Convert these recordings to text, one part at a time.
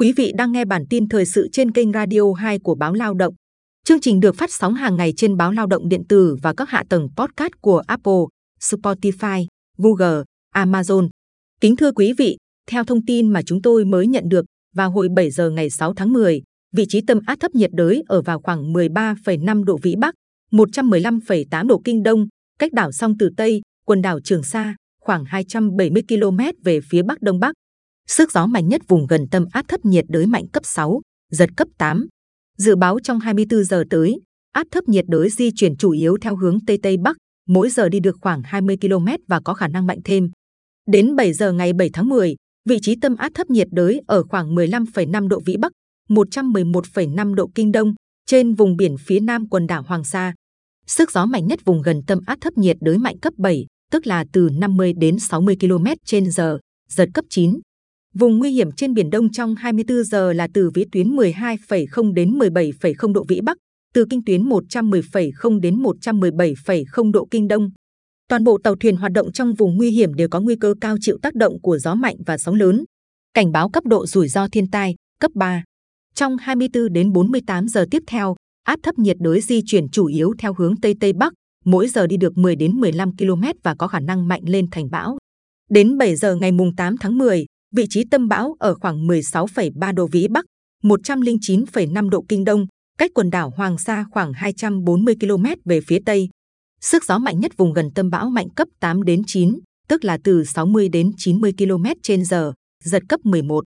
Quý vị đang nghe bản tin thời sự trên kênh Radio 2 của báo Lao động. Chương trình được phát sóng hàng ngày trên báo Lao động điện tử và các hạ tầng podcast của Apple, Spotify, Google, Amazon. Kính thưa quý vị, theo thông tin mà chúng tôi mới nhận được, vào hồi 7 giờ ngày 6 tháng 10, vị trí tâm áp thấp nhiệt đới ở vào khoảng 13,5 độ vĩ Bắc, 115,8 độ Kinh Đông, cách đảo Song Tử Tây, quần đảo Trường Sa, khoảng 270 km về phía Bắc Đông Bắc. Sức gió mạnh nhất vùng gần tâm áp thấp nhiệt đới mạnh cấp 6, giật cấp 8. Dự báo trong 24 giờ tới, áp thấp nhiệt đới di chuyển chủ yếu theo hướng Tây Tây Bắc, mỗi giờ đi được khoảng 20 km và có khả năng mạnh thêm. Đến 7 giờ ngày 7 tháng 10, vị trí tâm áp thấp nhiệt đới ở khoảng 15,5 độ Vĩ Bắc, 111,5 độ Kinh Đông, trên vùng biển phía nam quần đảo Hoàng Sa. Sức gió mạnh nhất vùng gần tâm áp thấp nhiệt đới mạnh cấp 7, tức là từ 50 đến 60 km trên giờ, giật cấp 9. Vùng nguy hiểm trên Biển Đông trong 24 giờ là từ vĩ tuyến 12,0 đến 17,0 độ Vĩ Bắc, từ kinh tuyến 110,0 đến 117,0 độ Kinh Đông. Toàn bộ tàu thuyền hoạt động trong vùng nguy hiểm đều có nguy cơ cao chịu tác động của gió mạnh và sóng lớn. Cảnh báo cấp độ rủi ro thiên tai, cấp 3. Trong 24 đến 48 giờ tiếp theo, áp thấp nhiệt đới di chuyển chủ yếu theo hướng Tây Tây Bắc, mỗi giờ đi được 10 đến 15 km và có khả năng mạnh lên thành bão. Đến 7 giờ ngày mùng 8 tháng 10, vị trí tâm bão ở khoảng 16,3 độ vĩ Bắc, 109,5 độ Kinh Đông, cách quần đảo Hoàng Sa khoảng 240 km về phía Tây. Sức gió mạnh nhất vùng gần tâm bão mạnh cấp 8 đến 9, tức là từ 60 đến 90 km/h, giờ, giật cấp 11.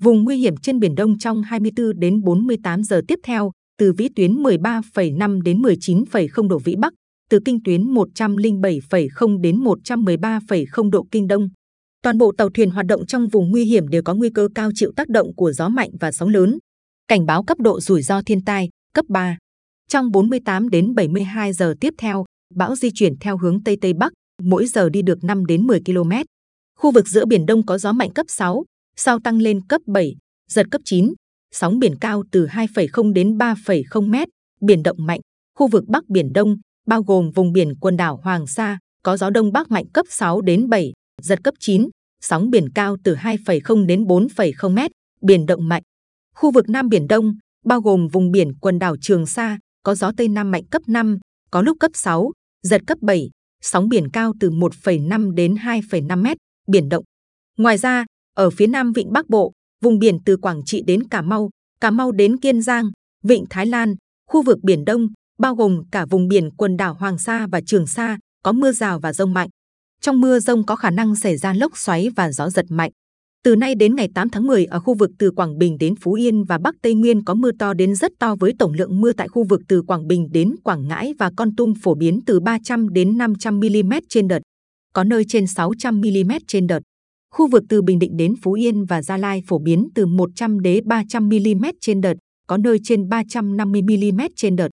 Vùng nguy hiểm trên Biển Đông trong 24 đến 48 giờ tiếp theo, từ vĩ tuyến 13,5 đến 19,0 độ vĩ Bắc, từ kinh tuyến 107,0 đến 113,0 độ kinh đông. Toàn bộ tàu thuyền hoạt động trong vùng nguy hiểm đều có nguy cơ cao chịu tác động của gió mạnh và sóng lớn. Cảnh báo cấp độ rủi ro thiên tai cấp 3. Trong 48 đến 72 giờ tiếp theo, bão di chuyển theo hướng tây tây bắc, mỗi giờ đi được 5 đến 10 km. Khu vực giữa biển Đông có gió mạnh cấp 6, sau tăng lên cấp 7, giật cấp 9. Sóng biển cao từ 2,0 đến 3,0 m, biển động mạnh. Khu vực Bắc Biển Đông, bao gồm vùng biển quần đảo Hoàng Sa, có gió đông bắc mạnh cấp 6 đến 7, giật cấp 9, sóng biển cao từ 2,0 đến 4,0 mét, biển động mạnh. Khu vực Nam Biển Đông, bao gồm vùng biển quần đảo Trường Sa, có gió Tây Nam mạnh cấp 5, có lúc cấp 6, giật cấp 7, sóng biển cao từ 1,5 đến 2,5 mét, biển động. Ngoài ra, ở phía Nam Vịnh Bắc Bộ, vùng biển từ Quảng Trị đến Cà Mau, Cà Mau đến Kiên Giang, Vịnh Thái Lan, khu vực Biển Đông, bao gồm cả vùng biển quần đảo Hoàng Sa và Trường Sa, có mưa rào và rông mạnh. Trong mưa rông có khả năng xảy ra lốc xoáy và gió giật mạnh. Từ nay đến ngày 8 tháng 10 ở khu vực từ Quảng Bình đến Phú Yên và Bắc Tây Nguyên có mưa to đến rất to với tổng lượng mưa tại khu vực từ Quảng Bình đến Quảng Ngãi và Con Tum phổ biến từ 300 đến 500 mm trên đợt, có nơi trên 600 mm trên đợt. Khu vực từ Bình Định đến Phú Yên và Gia Lai phổ biến từ 100 đến 300 mm trên đợt, có nơi trên 350 mm trên đợt.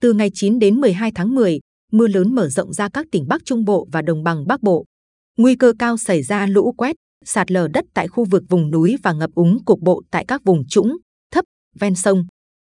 Từ ngày 9 đến 12 tháng 10, mưa lớn mở rộng ra các tỉnh Bắc Trung Bộ và Đồng bằng Bắc Bộ. Nguy cơ cao xảy ra lũ quét, sạt lở đất tại khu vực vùng núi và ngập úng cục bộ tại các vùng trũng, thấp, ven sông.